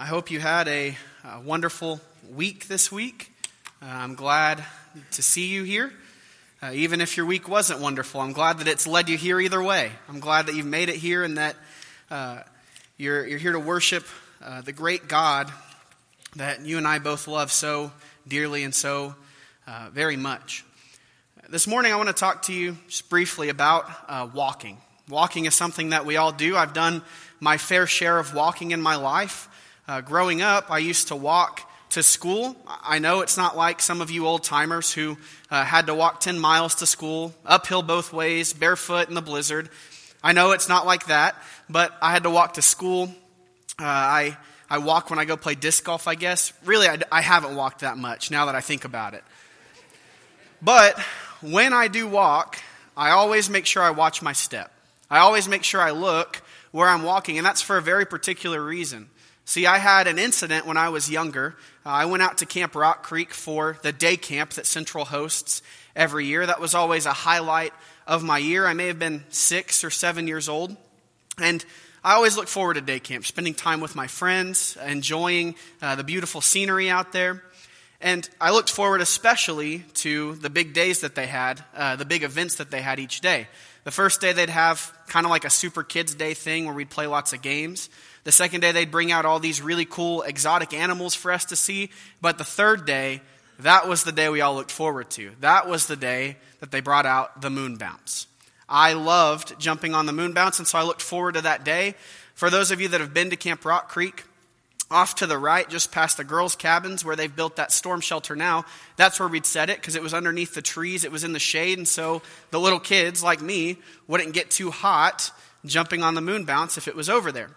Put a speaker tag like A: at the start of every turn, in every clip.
A: I hope you had a, a wonderful week this week. Uh, I'm glad to see you here. Uh, even if your week wasn't wonderful, I'm glad that it's led you here either way. I'm glad that you've made it here and that uh, you're, you're here to worship uh, the great God that you and I both love so dearly and so uh, very much. This morning, I want to talk to you just briefly about uh, walking. Walking is something that we all do. I've done my fair share of walking in my life. Uh, growing up, I used to walk to school. I know it's not like some of you old timers who uh, had to walk 10 miles to school, uphill both ways, barefoot in the blizzard. I know it's not like that, but I had to walk to school. Uh, I, I walk when I go play disc golf, I guess. Really, I, I haven't walked that much now that I think about it. But when I do walk, I always make sure I watch my step. I always make sure I look where I'm walking, and that's for a very particular reason. See, I had an incident when I was younger. Uh, I went out to Camp Rock Creek for the day camp that Central hosts every year. That was always a highlight of my year. I may have been six or seven years old. And I always look forward to day camp, spending time with my friends, enjoying uh, the beautiful scenery out there. And I looked forward especially to the big days that they had, uh, the big events that they had each day. The first day they'd have kind of like a super kids day thing where we'd play lots of games. The second day, they'd bring out all these really cool exotic animals for us to see. But the third day, that was the day we all looked forward to. That was the day that they brought out the moon bounce. I loved jumping on the moon bounce, and so I looked forward to that day. For those of you that have been to Camp Rock Creek, off to the right, just past the girls' cabins where they've built that storm shelter now, that's where we'd set it because it was underneath the trees, it was in the shade, and so the little kids like me wouldn't get too hot jumping on the moon bounce if it was over there.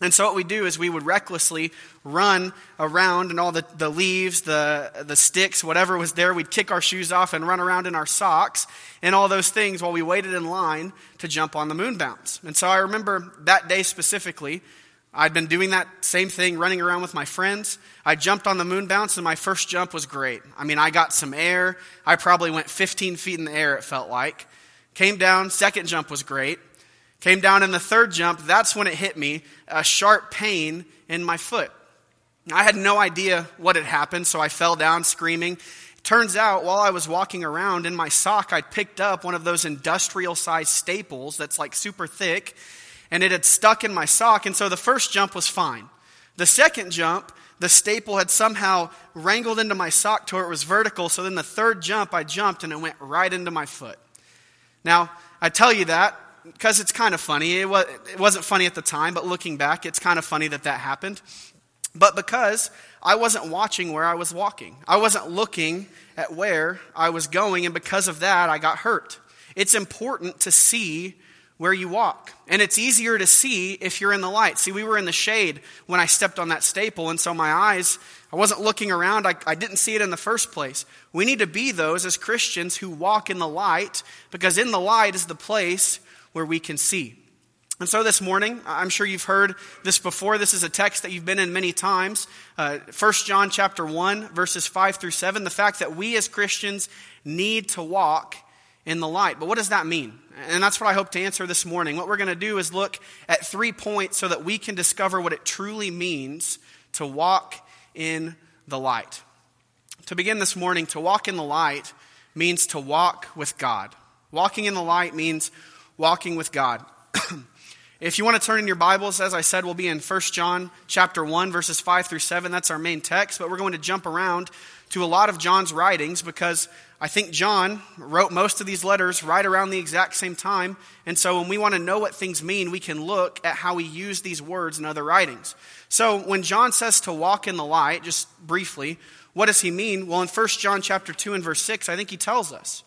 A: And so what we do is we would recklessly run around and all the, the leaves, the, the sticks, whatever was there, we'd kick our shoes off and run around in our socks and all those things while we waited in line to jump on the moon bounce. And so I remember that day specifically, I'd been doing that same thing, running around with my friends. I jumped on the moon bounce and my first jump was great. I mean, I got some air. I probably went 15 feet in the air, it felt like. Came down, second jump was great. Came down in the third jump, that's when it hit me a sharp pain in my foot. I had no idea what had happened, so I fell down screaming. Turns out, while I was walking around in my sock, I picked up one of those industrial sized staples that's like super thick, and it had stuck in my sock, and so the first jump was fine. The second jump, the staple had somehow wrangled into my sock to where it was vertical, so then the third jump, I jumped and it went right into my foot. Now, I tell you that because it's kind of funny. It, was, it wasn't funny at the time, but looking back, it's kind of funny that that happened. But because I wasn't watching where I was walking, I wasn't looking at where I was going, and because of that, I got hurt. It's important to see where you walk. And it's easier to see if you're in the light. See, we were in the shade when I stepped on that staple, and so my eyes, I wasn't looking around. I, I, didn't see it in the first place. We need to be those as Christians who walk in the light, because in the light is the place where we can see. And so this morning, I'm sure you've heard this before. This is a text that you've been in many times. Uh, 1 John chapter 1, verses 5 through 7, the fact that we as Christians need to walk in the light. But what does that mean? And that's what I hope to answer this morning. What we're going to do is look at three points so that we can discover what it truly means to walk in the light. To begin this morning, to walk in the light means to walk with God. Walking in the light means walking with God. if you want to turn in your Bibles, as I said, we'll be in 1 John chapter 1, verses 5 through 7. That's our main text, but we're going to jump around to a lot of John's writings because I think John wrote most of these letters right around the exact same time. And so when we want to know what things mean, we can look at how he used these words in other writings. So when John says to walk in the light, just briefly, what does he mean? Well, in 1 John chapter 2 and verse 6, I think he tells us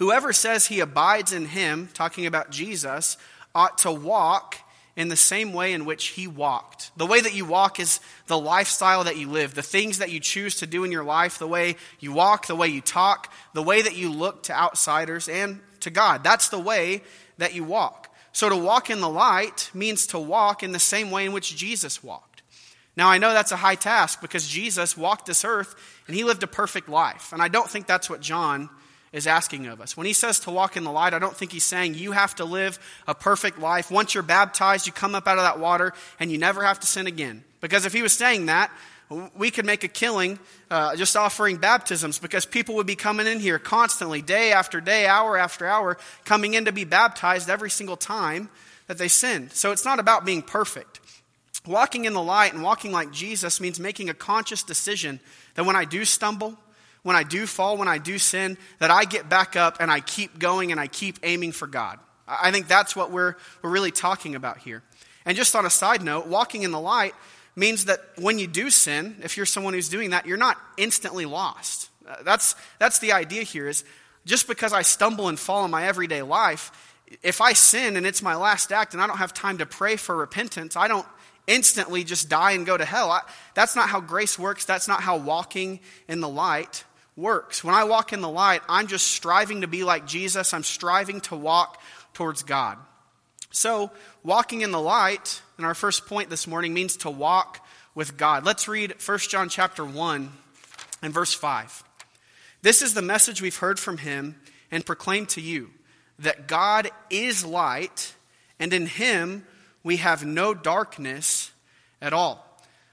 A: Whoever says he abides in him, talking about Jesus, ought to walk in the same way in which he walked. The way that you walk is the lifestyle that you live, the things that you choose to do in your life, the way you walk, the way you talk, the way that you look to outsiders and to God. That's the way that you walk. So to walk in the light means to walk in the same way in which Jesus walked. Now, I know that's a high task because Jesus walked this earth and he lived a perfect life. And I don't think that's what John is asking of us. When he says to walk in the light, I don't think he's saying you have to live a perfect life. Once you're baptized, you come up out of that water and you never have to sin again. Because if he was saying that, we could make a killing uh, just offering baptisms because people would be coming in here constantly, day after day, hour after hour, coming in to be baptized every single time that they sinned. So it's not about being perfect. Walking in the light and walking like Jesus means making a conscious decision that when I do stumble, when I do fall, when I do sin, that I get back up and I keep going and I keep aiming for God. I think that's what we're, we're really talking about here. And just on a side note, walking in the light means that when you do sin, if you're someone who's doing that, you're not instantly lost. Uh, that's, that's the idea here is just because I stumble and fall in my everyday life, if I sin and it's my last act and I don't have time to pray for repentance, I don't instantly just die and go to hell. I, that's not how grace works. That's not how walking in the light works. When I walk in the light, I'm just striving to be like Jesus. I'm striving to walk towards God. So, walking in the light, and our first point this morning, means to walk with God. Let's read 1 John chapter 1 and verse 5. This is the message we've heard from him and proclaimed to you that God is light, and in him we have no darkness at all.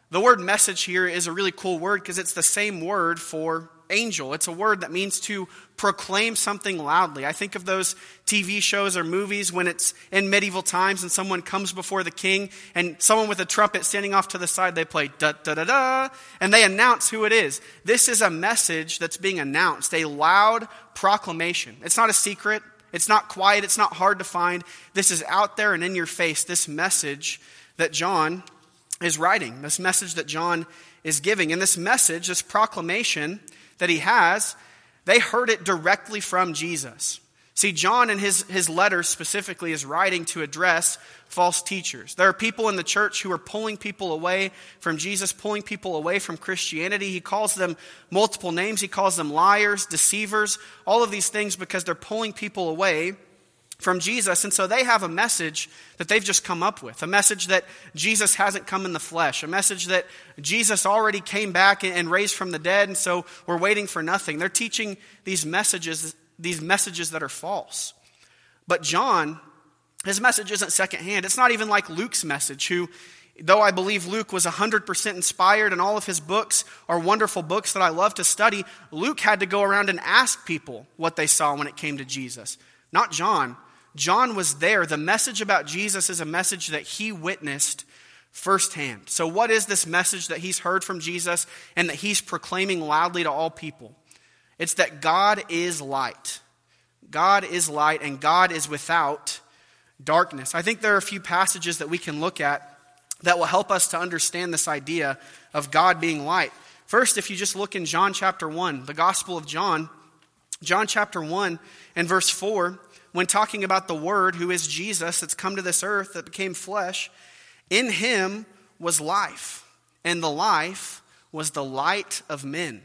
A: The word message here is a really cool word because it's the same word for angel. It's a word that means to proclaim something loudly. I think of those TV shows or movies when it's in medieval times and someone comes before the king and someone with a trumpet standing off to the side, they play da da da da, and they announce who it is. This is a message that's being announced, a loud proclamation. It's not a secret. It's not quiet. It's not hard to find. This is out there and in your face, this message that John is writing, this message that John is giving. And this message, this proclamation, that he has, they heard it directly from Jesus. See, John in his, his letters specifically is writing to address false teachers. There are people in the church who are pulling people away from Jesus, pulling people away from Christianity. He calls them multiple names. He calls them liars, deceivers, all of these things because they're pulling people away from Jesus. And so they have a message that they've just come up with a message that Jesus hasn't come in the flesh, a message that Jesus already came back and raised from the dead. And so we're waiting for nothing. They're teaching these messages, these messages that are false. But John, his message isn't secondhand. It's not even like Luke's message, who, though I believe Luke was 100% inspired and all of his books are wonderful books that I love to study, Luke had to go around and ask people what they saw when it came to Jesus. Not John. John was there. The message about Jesus is a message that he witnessed firsthand. So, what is this message that he's heard from Jesus and that he's proclaiming loudly to all people? It's that God is light. God is light, and God is without darkness. I think there are a few passages that we can look at that will help us to understand this idea of God being light. First, if you just look in John chapter 1, the Gospel of John, John chapter 1 and verse 4, when talking about the Word, who is Jesus, that's come to this earth, that became flesh, in him was life, and the life was the light of men.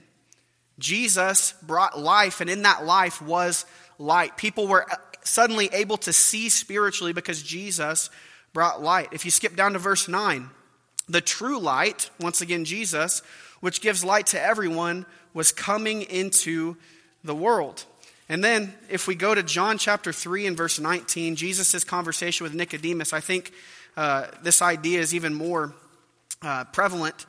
A: Jesus brought life, and in that life was light. People were suddenly able to see spiritually because Jesus brought light. If you skip down to verse 9, the true light, once again, Jesus, which gives light to everyone, was coming into the world. And then, if we go to John chapter 3 and verse 19, Jesus' conversation with Nicodemus, I think uh, this idea is even more uh, prevalent.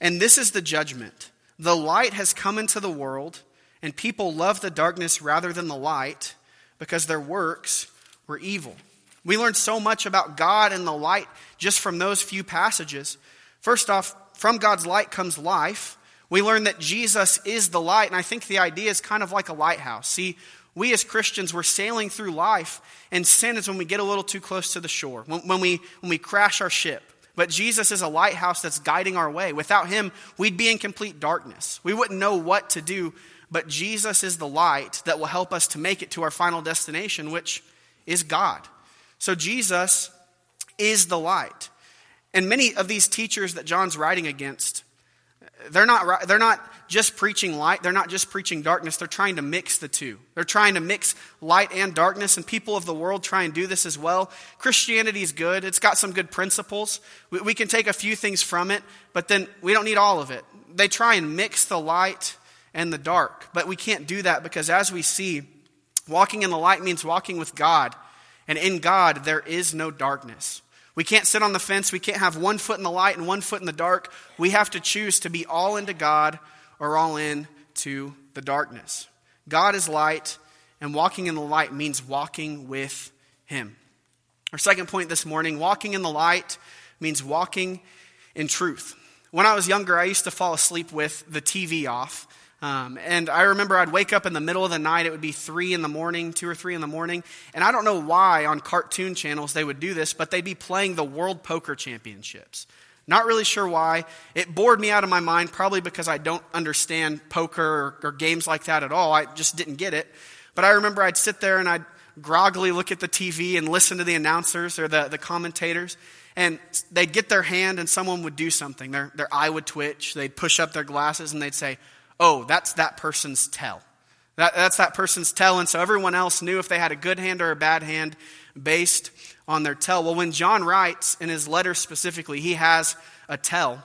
A: And this is the judgment the light has come into the world, and people love the darkness rather than the light because their works were evil. We learn so much about God and the light just from those few passages. First off, from God's light comes life. We learn that Jesus is the light, and I think the idea is kind of like a lighthouse. See, we as Christians, we're sailing through life, and sin is when we get a little too close to the shore, when, when, we, when we crash our ship. But Jesus is a lighthouse that's guiding our way. Without him, we'd be in complete darkness. We wouldn't know what to do, but Jesus is the light that will help us to make it to our final destination, which is God. So Jesus is the light. And many of these teachers that John's writing against, they're not, they're not just preaching light, they're not just preaching darkness, they're trying to mix the two. They're trying to mix light and darkness, and people of the world try and do this as well. Christianity is good, it's got some good principles. We, we can take a few things from it, but then we don't need all of it. They try and mix the light and the dark. But we can't do that because as we see, walking in the light means walking with God. And in God, there is no darkness. We can't sit on the fence. We can't have one foot in the light and one foot in the dark. We have to choose to be all into God or all in to the darkness. God is light, and walking in the light means walking with Him. Our second point this morning walking in the light means walking in truth. When I was younger, I used to fall asleep with the TV off. Um, and I remember I'd wake up in the middle of the night. It would be three in the morning, two or three in the morning. And I don't know why on cartoon channels they would do this, but they'd be playing the World Poker Championships. Not really sure why. It bored me out of my mind, probably because I don't understand poker or, or games like that at all. I just didn't get it. But I remember I'd sit there and I'd groggily look at the TV and listen to the announcers or the, the commentators. And they'd get their hand and someone would do something. Their, their eye would twitch. They'd push up their glasses and they'd say, Oh, that's that person's tell. That, that's that person's tell. And so everyone else knew if they had a good hand or a bad hand based on their tell. Well, when John writes in his letter specifically, he has a tell.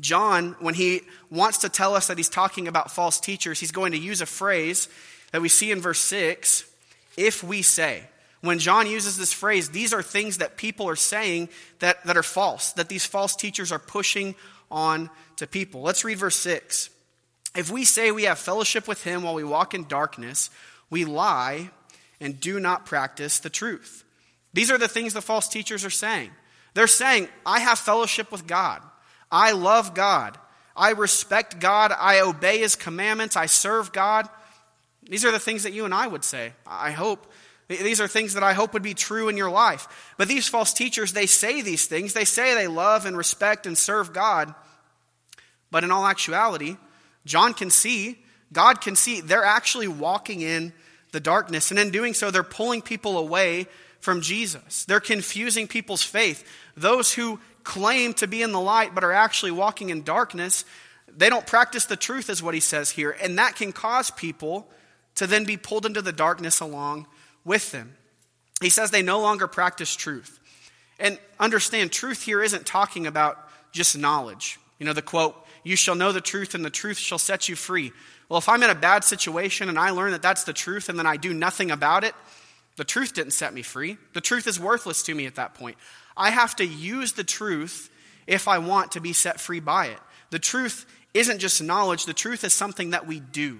A: John, when he wants to tell us that he's talking about false teachers, he's going to use a phrase that we see in verse 6 if we say. When John uses this phrase, these are things that people are saying that, that are false, that these false teachers are pushing on to people. Let's read verse 6. If we say we have fellowship with him while we walk in darkness, we lie and do not practice the truth. These are the things the false teachers are saying. They're saying, I have fellowship with God. I love God. I respect God. I obey his commandments. I serve God. These are the things that you and I would say. I hope. These are things that I hope would be true in your life. But these false teachers, they say these things. They say they love and respect and serve God. But in all actuality, John can see, God can see, they're actually walking in the darkness. And in doing so, they're pulling people away from Jesus. They're confusing people's faith. Those who claim to be in the light but are actually walking in darkness, they don't practice the truth, is what he says here. And that can cause people to then be pulled into the darkness along with them. He says they no longer practice truth. And understand, truth here isn't talking about just knowledge. You know, the quote, you shall know the truth, and the truth shall set you free. Well, if I'm in a bad situation and I learn that that's the truth and then I do nothing about it, the truth didn't set me free. The truth is worthless to me at that point. I have to use the truth if I want to be set free by it. The truth isn't just knowledge, the truth is something that we do.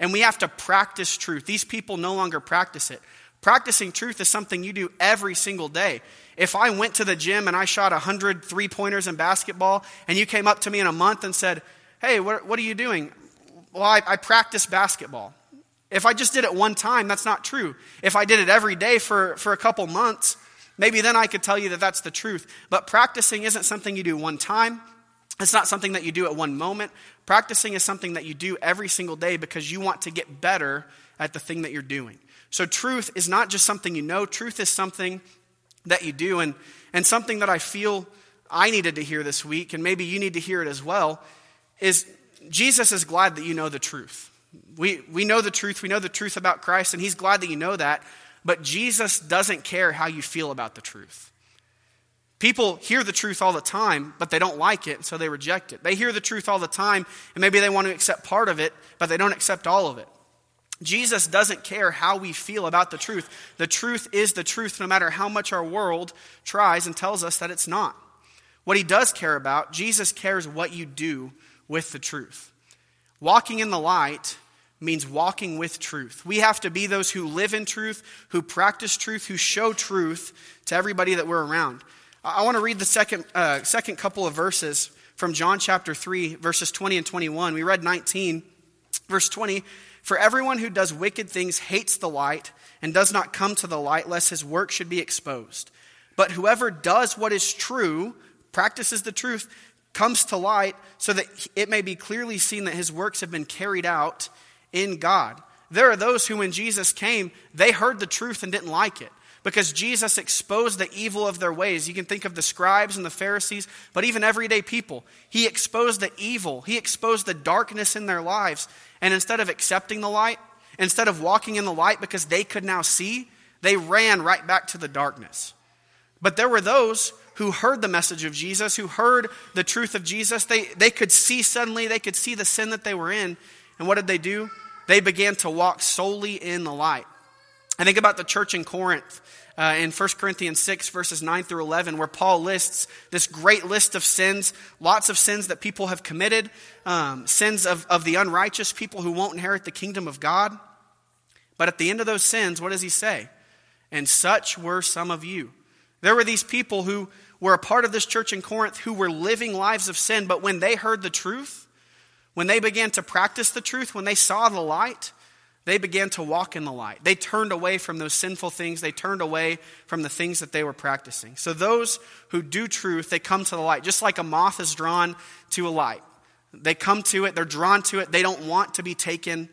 A: And we have to practice truth. These people no longer practice it. Practicing truth is something you do every single day. If I went to the gym and I shot 100 three pointers in basketball, and you came up to me in a month and said, Hey, what, what are you doing? Well, I, I practice basketball. If I just did it one time, that's not true. If I did it every day for, for a couple months, maybe then I could tell you that that's the truth. But practicing isn't something you do one time, it's not something that you do at one moment. Practicing is something that you do every single day because you want to get better at the thing that you're doing. So, truth is not just something you know, truth is something that you do. And, and something that I feel I needed to hear this week, and maybe you need to hear it as well, is Jesus is glad that you know the truth. We, we know the truth, we know the truth about Christ, and He's glad that you know that, but Jesus doesn't care how you feel about the truth. People hear the truth all the time, but they don't like it, so they reject it. They hear the truth all the time, and maybe they want to accept part of it, but they don't accept all of it. Jesus doesn't care how we feel about the truth. The truth is the truth, no matter how much our world tries and tells us that it's not. What he does care about, Jesus cares what you do with the truth. Walking in the light means walking with truth. We have to be those who live in truth, who practice truth, who show truth to everybody that we're around. I want to read the second, uh, second couple of verses from John chapter 3, verses 20 and 21. We read 19. Verse 20 For everyone who does wicked things hates the light and does not come to the light, lest his work should be exposed. But whoever does what is true, practices the truth, comes to light so that it may be clearly seen that his works have been carried out in God. There are those who, when Jesus came, they heard the truth and didn't like it because Jesus exposed the evil of their ways. You can think of the scribes and the Pharisees, but even everyday people. He exposed the evil, He exposed the darkness in their lives. And instead of accepting the light, instead of walking in the light because they could now see, they ran right back to the darkness. But there were those who heard the message of Jesus, who heard the truth of Jesus. They, they could see suddenly, they could see the sin that they were in. And what did they do? They began to walk solely in the light. I think about the church in Corinth uh, in 1 Corinthians 6, verses 9 through 11, where Paul lists this great list of sins, lots of sins that people have committed, um, sins of, of the unrighteous, people who won't inherit the kingdom of God. But at the end of those sins, what does he say? And such were some of you. There were these people who were a part of this church in Corinth who were living lives of sin, but when they heard the truth, when they began to practice the truth, when they saw the light, they began to walk in the light. They turned away from those sinful things. They turned away from the things that they were practicing. So, those who do truth, they come to the light, just like a moth is drawn to a light. They come to it, they're drawn to it, they don't want to be taken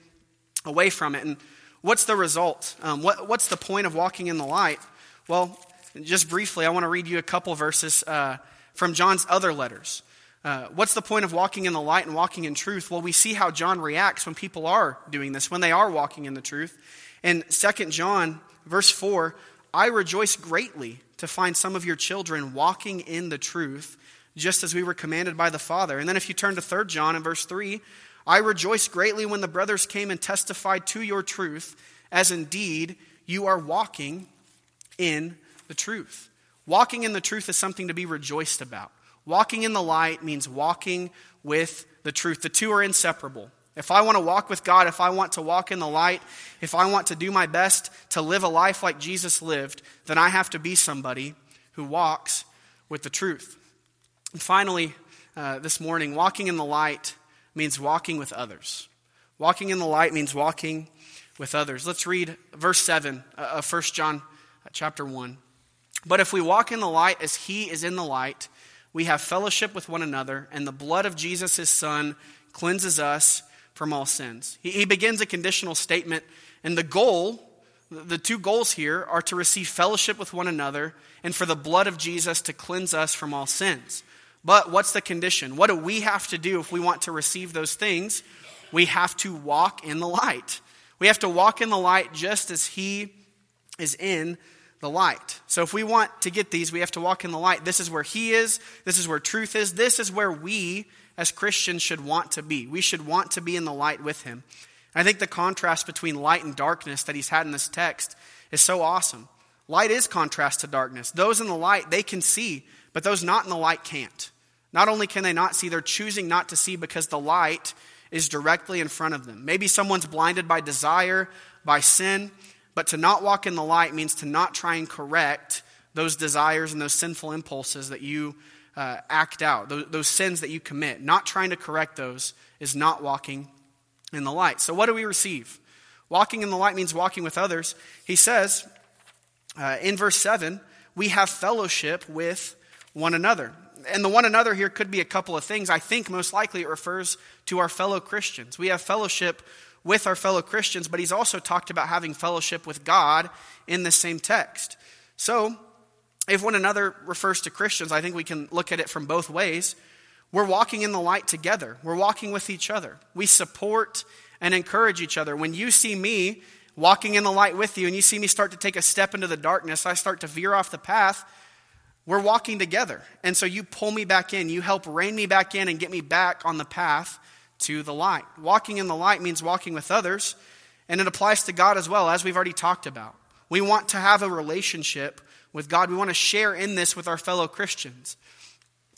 A: away from it. And what's the result? Um, what, what's the point of walking in the light? Well, just briefly, I want to read you a couple verses uh, from John's other letters. Uh, what's the point of walking in the light and walking in truth? Well, we see how John reacts when people are doing this, when they are walking in the truth. In 2 John, verse 4, I rejoice greatly to find some of your children walking in the truth, just as we were commanded by the Father. And then if you turn to 3 John in verse 3, I rejoice greatly when the brothers came and testified to your truth, as indeed you are walking in the truth. Walking in the truth is something to be rejoiced about. Walking in the light means walking with the truth. The two are inseparable. If I want to walk with God, if I want to walk in the light, if I want to do my best to live a life like Jesus lived, then I have to be somebody who walks with the truth. And finally, uh, this morning, walking in the light means walking with others. Walking in the light means walking with others. Let's read verse 7 of 1 John uh, chapter 1. But if we walk in the light as he is in the light, we have fellowship with one another, and the blood of Jesus, his son, cleanses us from all sins. He, he begins a conditional statement, and the goal, the two goals here, are to receive fellowship with one another and for the blood of Jesus to cleanse us from all sins. But what's the condition? What do we have to do if we want to receive those things? We have to walk in the light. We have to walk in the light just as he is in the light. So if we want to get these, we have to walk in the light. This is where He is. This is where truth is. This is where we as Christians should want to be. We should want to be in the light with Him. I think the contrast between light and darkness that He's had in this text is so awesome. Light is contrast to darkness. Those in the light, they can see, but those not in the light can't. Not only can they not see, they're choosing not to see because the light is directly in front of them. Maybe someone's blinded by desire, by sin. But to not walk in the light means to not try and correct those desires and those sinful impulses that you uh, act out, those, those sins that you commit. Not trying to correct those is not walking in the light. So, what do we receive? Walking in the light means walking with others. He says uh, in verse 7 we have fellowship with one another. And the one another here could be a couple of things. I think most likely it refers to our fellow Christians. We have fellowship with our fellow Christians, but he's also talked about having fellowship with God in the same text. So, if one another refers to Christians, I think we can look at it from both ways. We're walking in the light together, we're walking with each other. We support and encourage each other. When you see me walking in the light with you and you see me start to take a step into the darkness, I start to veer off the path. We're walking together. And so you pull me back in. You help rein me back in and get me back on the path to the light. Walking in the light means walking with others, and it applies to God as well, as we've already talked about. We want to have a relationship with God. We want to share in this with our fellow Christians.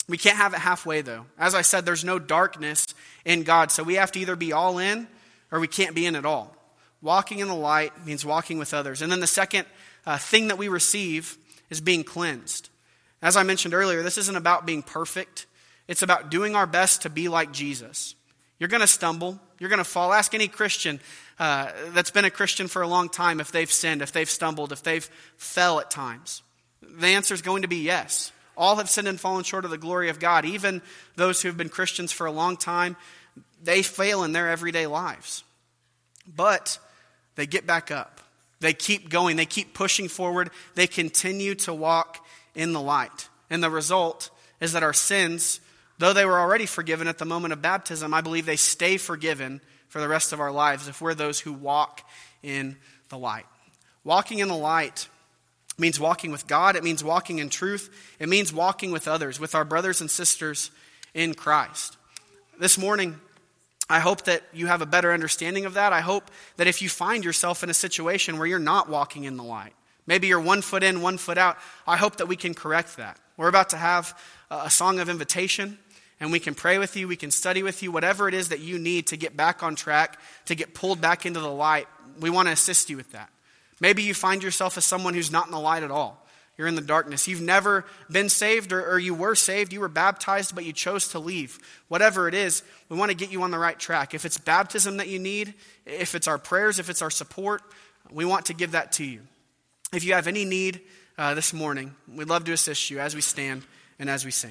A: We can't have it halfway, though. As I said, there's no darkness in God, so we have to either be all in or we can't be in at all. Walking in the light means walking with others. And then the second uh, thing that we receive is being cleansed. As I mentioned earlier, this isn't about being perfect, it's about doing our best to be like Jesus. You're going to stumble. You're going to fall. Ask any Christian uh, that's been a Christian for a long time if they've sinned, if they've stumbled, if they've fell at times. The answer is going to be yes. All have sinned and fallen short of the glory of God. Even those who have been Christians for a long time, they fail in their everyday lives. But they get back up. They keep going. They keep pushing forward. They continue to walk in the light. And the result is that our sins Though they were already forgiven at the moment of baptism, I believe they stay forgiven for the rest of our lives if we're those who walk in the light. Walking in the light means walking with God, it means walking in truth, it means walking with others, with our brothers and sisters in Christ. This morning, I hope that you have a better understanding of that. I hope that if you find yourself in a situation where you're not walking in the light, maybe you're one foot in, one foot out, I hope that we can correct that. We're about to have a song of invitation, and we can pray with you, we can study with you, whatever it is that you need to get back on track, to get pulled back into the light. We want to assist you with that. Maybe you find yourself as someone who's not in the light at all. You're in the darkness. You've never been saved, or, or, you were saved, you were baptized, but you chose to leave. Whatever it is, we want to get you on the right track. If it's baptism that you need, if it's our prayers, if it's our support, we want to give that to you. If you have any need uh, this morning, we'd love to assist you as we stand and as we sing.